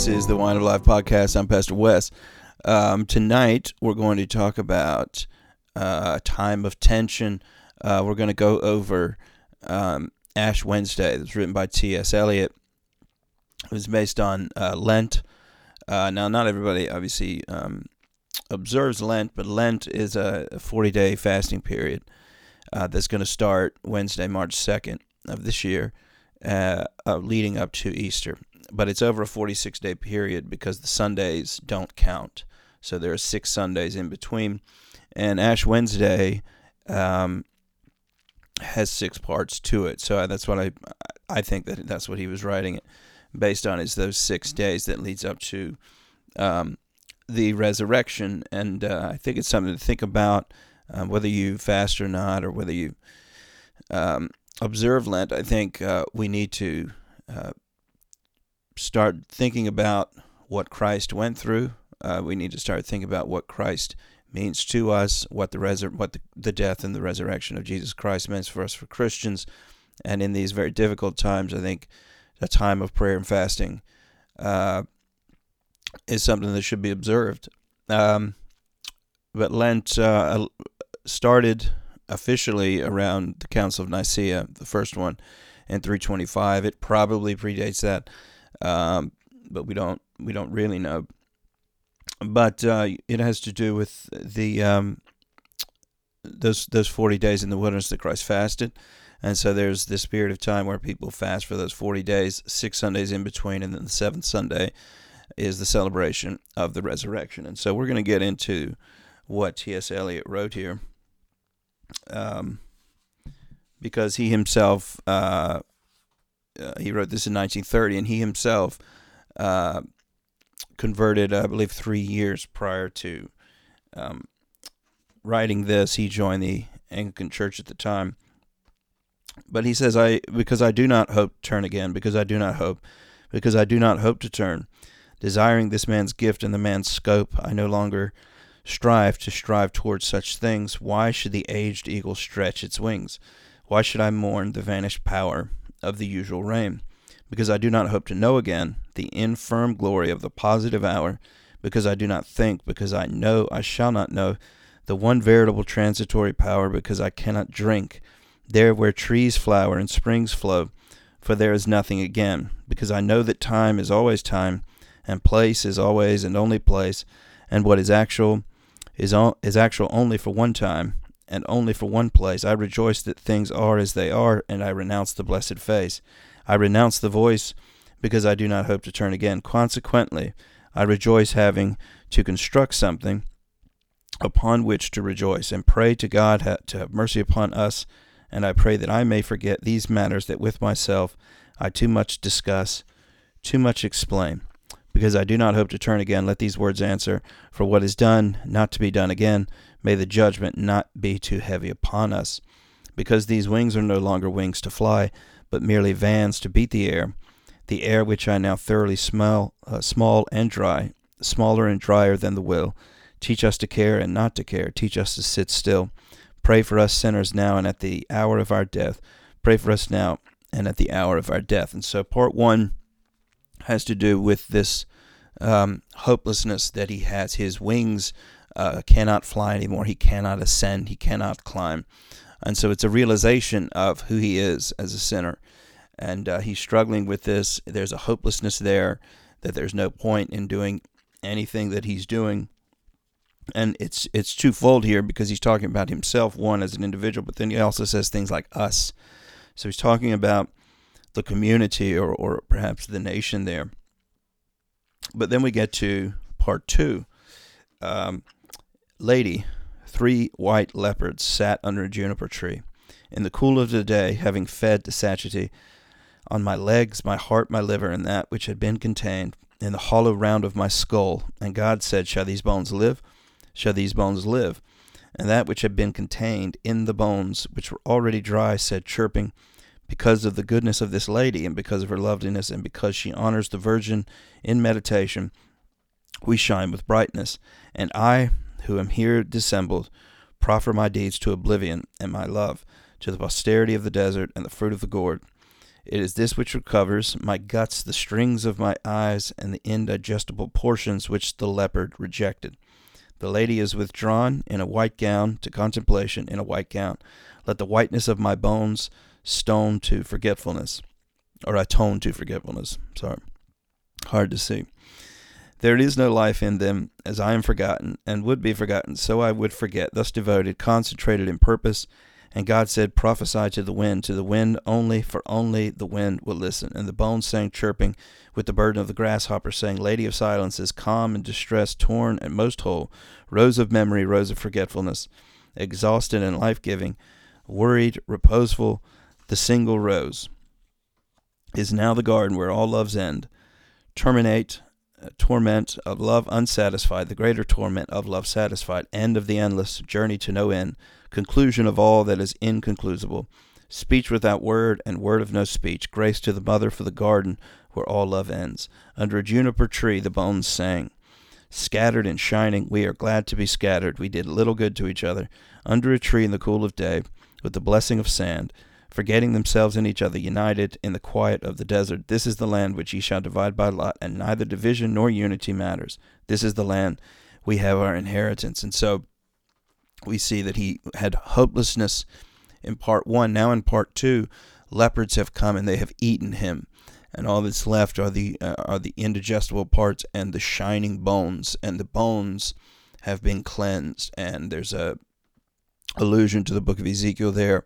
This is the Wine of Life podcast. I'm Pastor Wes. Um, tonight, we're going to talk about uh, a time of tension. Uh, we're going to go over um, Ash Wednesday. Was written by T.S. Eliot. It was based on uh, Lent. Uh, now, not everybody obviously um, observes Lent, but Lent is a 40 day fasting period uh, that's going to start Wednesday, March 2nd of this year, uh, leading up to Easter but it's over a 46 day period because the Sundays don't count. So there are six Sundays in between. And Ash Wednesday um, has six parts to it. So that's what I I think that that's what he was writing it based on is those six days that leads up to um, the resurrection. And uh, I think it's something to think about um, whether you fast or not, or whether you um, observe Lent. I think uh, we need to uh, start thinking about what Christ went through. Uh, we need to start thinking about what Christ means to us, what the resur- what the, the death and the resurrection of Jesus Christ means for us for Christians. And in these very difficult times, I think a time of prayer and fasting uh, is something that should be observed. Um, but Lent uh, started officially around the Council of Nicaea, the first one, in 325. It probably predates that um, but we don't we don't really know. But uh, it has to do with the um, those those forty days in the wilderness that Christ fasted, and so there's this period of time where people fast for those forty days, six Sundays in between, and then the seventh Sunday is the celebration of the resurrection. And so we're going to get into what T.S. Eliot wrote here, um, because he himself uh, uh, he wrote this in 1930, and he himself uh, converted, I believe, three years prior to um, writing this. He joined the Anglican Church at the time. But he says, "I because I do not hope to turn again, because I do not hope, because I do not hope to turn, desiring this man's gift and the man's scope, I no longer." strive to strive towards such things. Why should the aged eagle stretch its wings? Why should I mourn the vanished power of the usual reign, because I do not hope to know again the infirm glory of the positive hour, because I do not think, because I know I shall not know the one veritable transitory power, because I cannot drink there where trees flower and springs flow, for there is nothing again, because I know that time is always time, and place is always and only place, and what is actual is, is actual only for one time, and only for one place. I rejoice that things are as they are, and I renounce the blessed face. I renounce the voice, because I do not hope to turn again. Consequently, I rejoice having to construct something upon which to rejoice, and pray to God to have mercy upon us. And I pray that I may forget these matters that with myself I too much discuss, too much explain. Because I do not hope to turn again, let these words answer For what is done, not to be done again, May the judgment not be too heavy upon us. Because these wings are no longer wings to fly, but merely vans to beat the air, the air which I now thoroughly smell, uh, small and dry, smaller and drier than the will. Teach us to care and not to care. Teach us to sit still. Pray for us sinners now and at the hour of our death. Pray for us now and at the hour of our death. And so, part one has to do with this um, hopelessness that he has. His wings uh, cannot fly anymore. He cannot ascend. He cannot climb. And so it's a realization of who he is as a sinner. And uh, he's struggling with this. There's a hopelessness there that there's no point in doing anything that he's doing. And it's it's twofold here because he's talking about himself, one as an individual, but then he also says things like us. So he's talking about the community or, or perhaps the nation there. But then we get to part two. Um, Lady, three white leopards sat under a juniper tree. In the cool of the day, having fed to satiety, on my legs, my heart, my liver, and that which had been contained, in the hollow round of my skull. And God said, Shall these bones live? Shall these bones live? And that which had been contained in the bones, which were already dry, said, chirping, Because of the goodness of this lady, and because of her loveliness, and because she honors the Virgin in meditation, we shine with brightness. And I, who am here dissembled, proffer my deeds to oblivion and my love to the posterity of the desert and the fruit of the gourd. It is this which recovers my guts, the strings of my eyes, and the indigestible portions which the leopard rejected. The lady is withdrawn in a white gown to contemplation in a white gown. Let the whiteness of my bones stone to forgetfulness, or atone to forgetfulness. Sorry. Hard to see. There is no life in them, as I am forgotten, and would be forgotten, so I would forget, thus devoted, concentrated in purpose. And God said, Prophesy to the wind, to the wind only, for only the wind will listen. And the bones sang, chirping, with the burden of the grasshopper, saying, Lady of silences, calm and distressed, torn and most whole, rose of memory, rose of forgetfulness, exhausted and life giving, worried, reposeful, the single rose is now the garden where all loves end, terminate, uh, torment of love unsatisfied, the greater torment of love satisfied, end of the endless, journey to no end, conclusion of all that is inconclusible, speech without word, and word of no speech, grace to the mother for the garden where all love ends. Under a juniper tree the bones sang. Scattered and shining, we are glad to be scattered. We did little good to each other. Under a tree in the cool of day, with the blessing of sand, forgetting themselves and each other, united in the quiet of the desert. This is the land which ye shall divide by lot, and neither division nor unity matters. This is the land we have our inheritance. And so we see that he had hopelessness in part one. Now in part two, leopards have come and they have eaten him. And all that's left are the uh, are the indigestible parts and the shining bones, and the bones have been cleansed. And there's a allusion to the book of Ezekiel there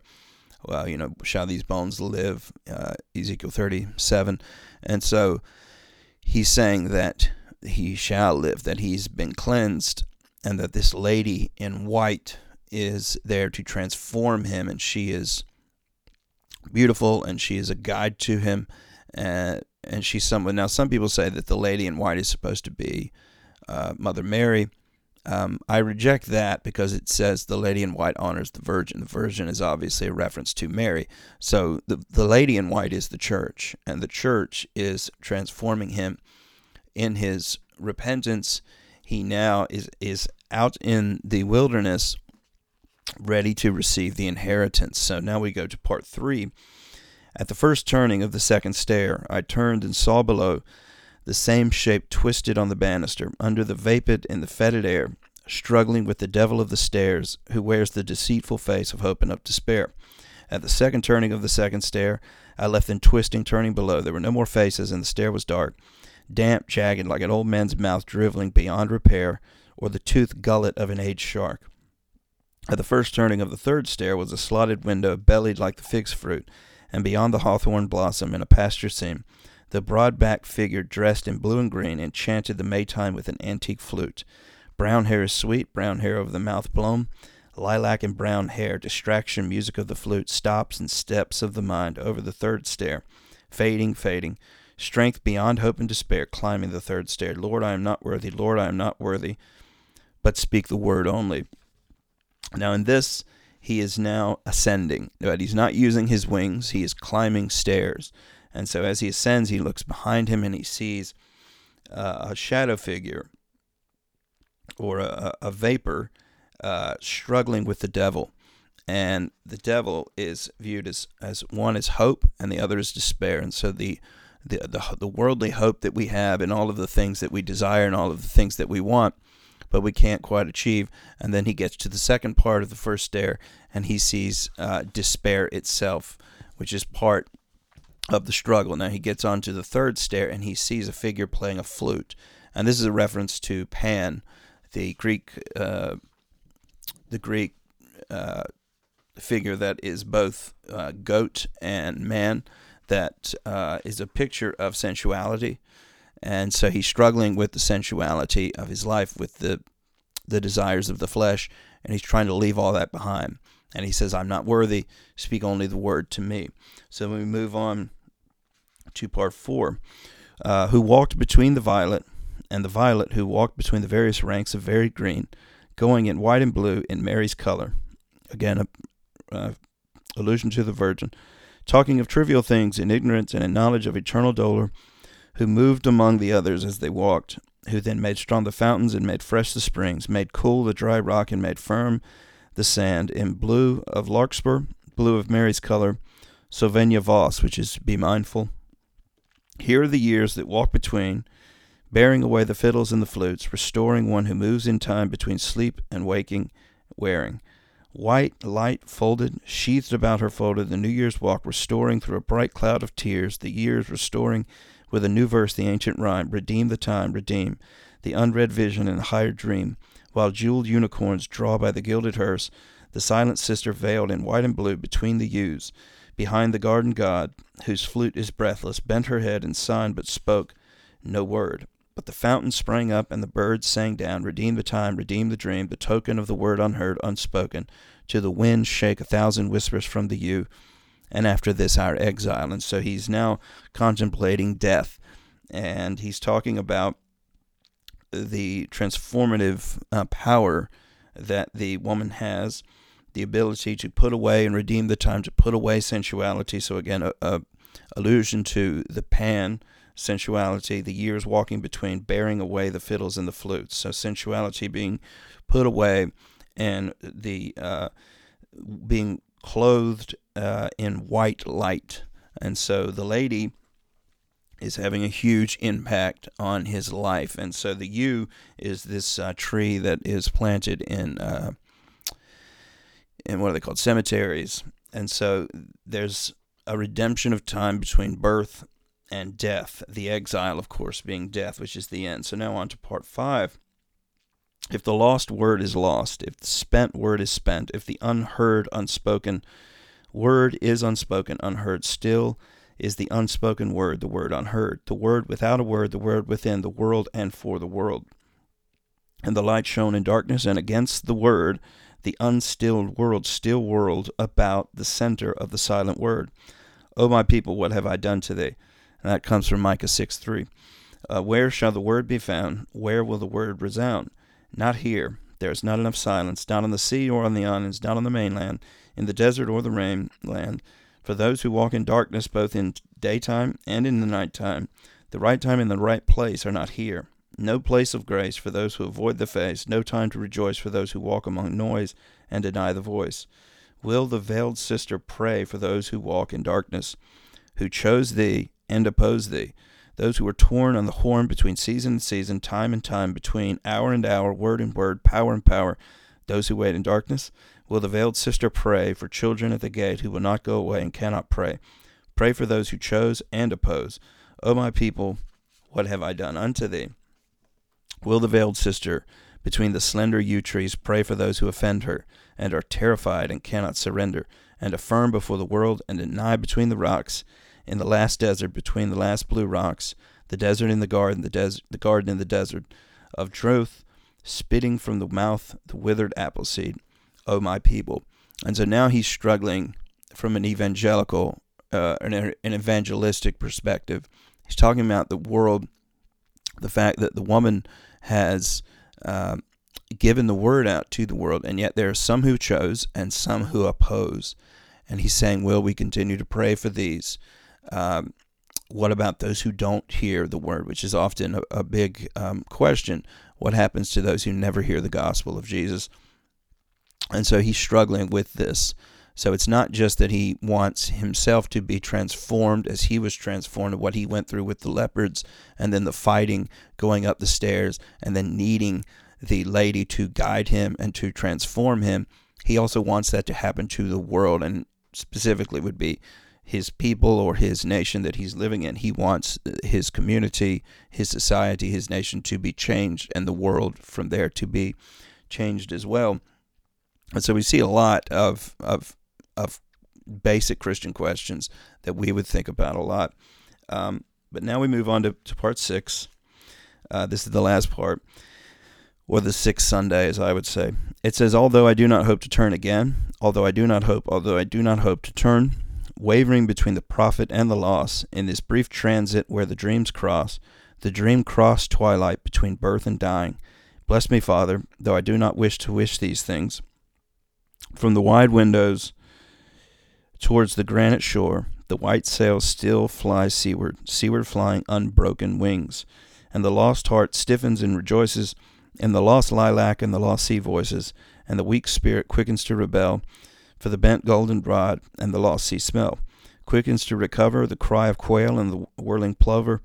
well, you know, shall these bones live? Uh, Ezekiel 37. And so he's saying that he shall live, that he's been cleansed, and that this lady in white is there to transform him, and she is beautiful, and she is a guide to him, and, and she's someone. Now, some people say that the lady in white is supposed to be uh, Mother Mary. Um, I reject that because it says the lady in white honors the virgin. The virgin is obviously a reference to Mary. So the, the lady in white is the church, and the church is transforming him in his repentance. He now is, is out in the wilderness ready to receive the inheritance. So now we go to part three. At the first turning of the second stair, I turned and saw below the same shape twisted on the banister, under the vapid and the fetid air, struggling with the devil of the stairs, who wears the deceitful face of hope and of despair. At the second turning of the second stair, I left them twisting, turning below. There were no more faces, and the stair was dark, damp, jagged, like an old man's mouth driveling beyond repair, or the toothed gullet of an aged shark. At the first turning of the third stair was a slotted window, bellied like the fig's fruit, and beyond the hawthorn blossom in a pasture scene the broad backed figure, dressed in blue and green, enchanted the Maytime with an antique flute. Brown hair is sweet, brown hair over the mouth blown. Lilac and brown hair, distraction, music of the flute, stops and steps of the mind over the third stair, fading, fading. Strength beyond hope and despair, climbing the third stair. Lord, I am not worthy. Lord, I am not worthy. But speak the word only. Now, in this, he is now ascending, but he's not using his wings. He is climbing stairs. And so as he ascends, he looks behind him and he sees uh, a shadow figure or a, a vapor uh, struggling with the devil. And the devil is viewed as, as one is hope and the other is despair. And so the, the, the, the worldly hope that we have and all of the things that we desire and all of the things that we want, but we can't quite achieve. And then he gets to the second part of the first stair and he sees uh, despair itself, which is part of the struggle. Now he gets onto the third stair and he sees a figure playing a flute, and this is a reference to Pan, the Greek, uh, the Greek uh, figure that is both uh, goat and man. That uh, is a picture of sensuality, and so he's struggling with the sensuality of his life, with the the desires of the flesh, and he's trying to leave all that behind. And he says, I'm not worthy, speak only the word to me. So we move on to part four, uh, who walked between the violet and the violet who walked between the various ranks of varied green, going in white and blue in Mary's color. Again, a uh, allusion to the Virgin, talking of trivial things in ignorance and in knowledge of eternal dolor, who moved among the others as they walked, who then made strong the fountains and made fresh the springs, made cool the dry rock and made firm the sand, in blue of larkspur, blue of Mary's color, Sovegna vos, which is be mindful. Here are the years that walk between, bearing away the fiddles and the flutes, restoring one who moves in time between sleep and waking, wearing. White, light, folded, sheathed about her folded, the New Year's walk, restoring through a bright cloud of tears, the years restoring with a new verse the ancient rhyme, redeem the time, redeem the unread vision and higher dream, while jeweled unicorns draw by the gilded hearse, the silent sister veiled in white and blue between the yews, behind the garden god, whose flute is breathless, bent her head and signed but spoke no word. But the fountain sprang up and the birds sang down, Redeem the time, redeem the dream, the token of the word unheard, unspoken. To the wind shake a thousand whispers from the yew, and after this our exile. And so he's now contemplating death, and he's talking about the transformative uh, power that the woman has, the ability to put away and redeem the time, to put away sensuality. So again, a, a allusion to the pan sensuality, the years walking between, bearing away the fiddles and the flutes. So sensuality being put away, and the uh, being clothed uh, in white light. And so the lady is having a huge impact on his life. And so the yew is this uh, tree that is planted in uh, in what are they called cemeteries. And so there's a redemption of time between birth and death. The exile, of course, being death, which is the end. So now on to part five. If the lost word is lost, if the spent word is spent, if the unheard, unspoken word is unspoken, unheard, still is the unspoken word, the word unheard, the word without a word, the word within the world and for the world. And the light shone in darkness, and against the word, the unstilled world still whirled about the center of the silent word. O my people, what have I done to thee? And that comes from Micah 6 3. Uh, where shall the word be found? Where will the word resound? Not here. There is not enough silence, not on the sea or on the islands, not on the mainland, in the desert or the mainland for those who walk in darkness both in daytime and in the nighttime, the right time and the right place are not here. No place of grace for those who avoid the face, no time to rejoice for those who walk among noise and deny the voice. Will the veiled sister pray for those who walk in darkness, who chose thee and oppose thee, those who are torn on the horn between season and season, time and time, between hour and hour, word and word, power and power, those who wait in darkness? Will the veiled sister pray for children at the gate who will not go away and cannot pray? Pray for those who chose and oppose. O my people, what have I done unto thee? Will the veiled sister between the slender yew trees pray for those who offend her, and are terrified and cannot surrender, and affirm before the world, and deny between the rocks, in the last desert between the last blue rocks, the desert in the garden, the desert, the garden in the desert, of truth, spitting from the mouth the withered apple seed. O my people. And so now he's struggling from an evangelical, uh, an, an evangelistic perspective. He's talking about the world, the fact that the woman has uh, given the word out to the world, and yet there are some who chose and some who oppose. And he's saying, Will we continue to pray for these? Um, what about those who don't hear the word, which is often a, a big um, question? What happens to those who never hear the gospel of Jesus? And so he's struggling with this. So it's not just that he wants himself to be transformed as he was transformed, what he went through with the leopards, and then the fighting, going up the stairs, and then needing the lady to guide him and to transform him. He also wants that to happen to the world, and specifically would be his people or his nation that he's living in. He wants uh, his community, his society, his nation to be changed, and the world from there to be changed as well. And so we see a lot of of of basic Christian questions that we would think about a lot. Um, but now we move on to, to part six. Uh, this is the last part, or the sixth Sunday, as I would say. It says, Although I do not hope to turn again, although I do not hope, although I do not hope to turn, wavering between the profit and the loss, in this brief transit where the dreams cross, the dream cross twilight between birth and dying. Bless me, Father, though I do not wish to wish these things. From the wide windows towards the granite shore, the white sail still flies seaward, seaward flying unbroken wings, and the lost heart stiffens and rejoices, and the lost lilac and the lost sea voices, and the weak spirit quickens to rebel, for the bent golden rod and the lost sea smell. quickens to recover the cry of quail and the whirling plover.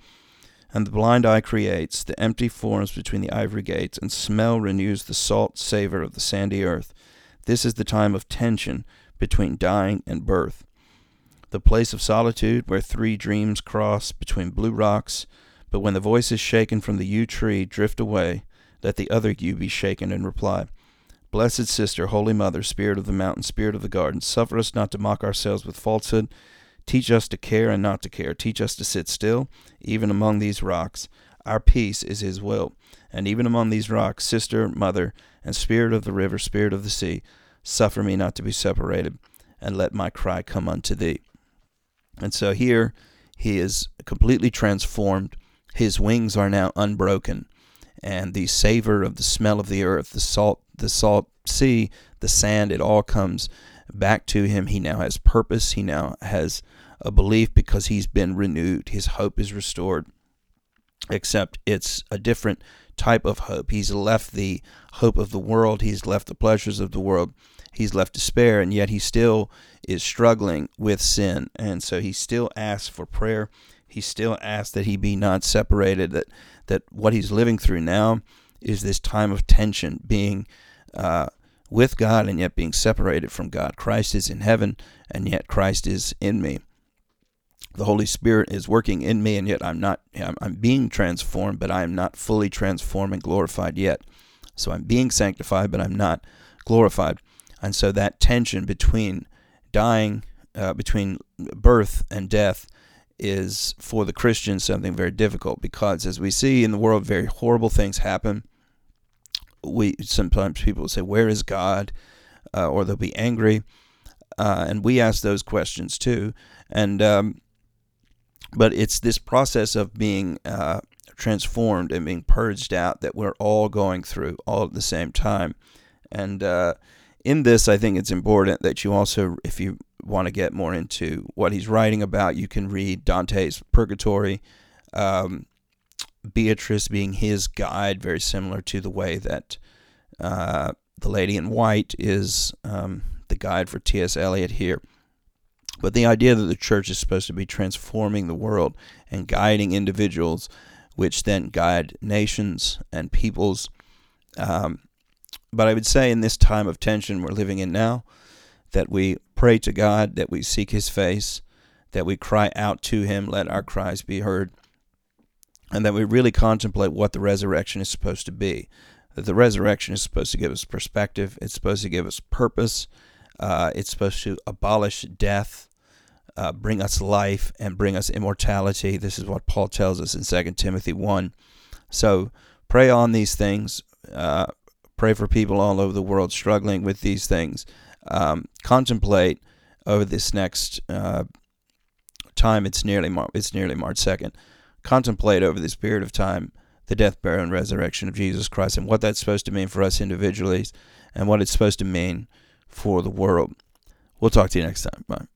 And the blind eye creates the empty forms between the ivory gates, and smell renews the salt savor of the sandy earth. This is the time of tension between dying and birth. The place of solitude where three dreams cross between blue rocks, but when the voice is shaken from the yew tree, drift away, let the other yew be shaken and reply. Blessed sister, holy mother, spirit of the mountain, spirit of the garden, suffer us not to mock ourselves with falsehood. Teach us to care and not to care. Teach us to sit still, even among these rocks. Our peace is His will. And even among these rocks, sister, mother, and spirit of the river, spirit of the sea, suffer me not to be separated, and let my cry come unto thee. And so here he is completely transformed. His wings are now unbroken, and the savor of the smell of the earth, the salt, the salt sea, the sand, it all comes back to him. He now has purpose. He now has a belief because he's been renewed. His hope is restored, except it's a different type of hope. He's left the hope of the world, he's left the pleasures of the world, he's left despair, and yet he still is struggling with sin. And so he still asks for prayer. He still asks that he be not separated, that, that what he's living through now is this time of tension, being uh, with God and yet being separated from God. Christ is in heaven, and yet Christ is in me the Holy Spirit is working in me, and yet I'm not. I'm, being transformed, but I am not fully transformed and glorified yet. So I'm being sanctified, but I'm not glorified. And so that tension between dying, uh, between birth and death, is for the Christian something very difficult because, as we see in the world, very horrible things happen. We sometimes people say, "Where is God?" Uh, or they'll be angry, uh, and we ask those questions too. And um, but it's this process of being uh, transformed and being purged out that we're all going through all at the same time. And uh, in this, I think it's important that you also, if you want to get more into what he's writing about, you can read Dante's Purgatory. Um, Beatrice being his guide, very similar to the way that uh, the Lady in White is um, the guide for T.S. Eliot here. But the idea that the church is supposed to be transforming the world and guiding individuals, which then guide nations and peoples. Um, but I would say in this time of tension we're living in now, that we pray to God, that we seek His face, that we cry out to Him, let our cries be heard, and that we really contemplate what the resurrection is supposed to be. That the resurrection is supposed to give us perspective, it's supposed to give us purpose, uh, it's supposed to abolish death uh, bring us life and bring us immortality. This is what Paul tells us in 2 Timothy 1. So pray on these things. Uh, pray for people all over the world struggling with these things. Um, contemplate over this next uh, time. It's nearly Mar- it's nearly March 2nd. Contemplate over this period of time the death, burial, and resurrection of Jesus Christ and what that's supposed to mean for us individually and what it's supposed to mean for the world. We'll talk to you next time. Bye.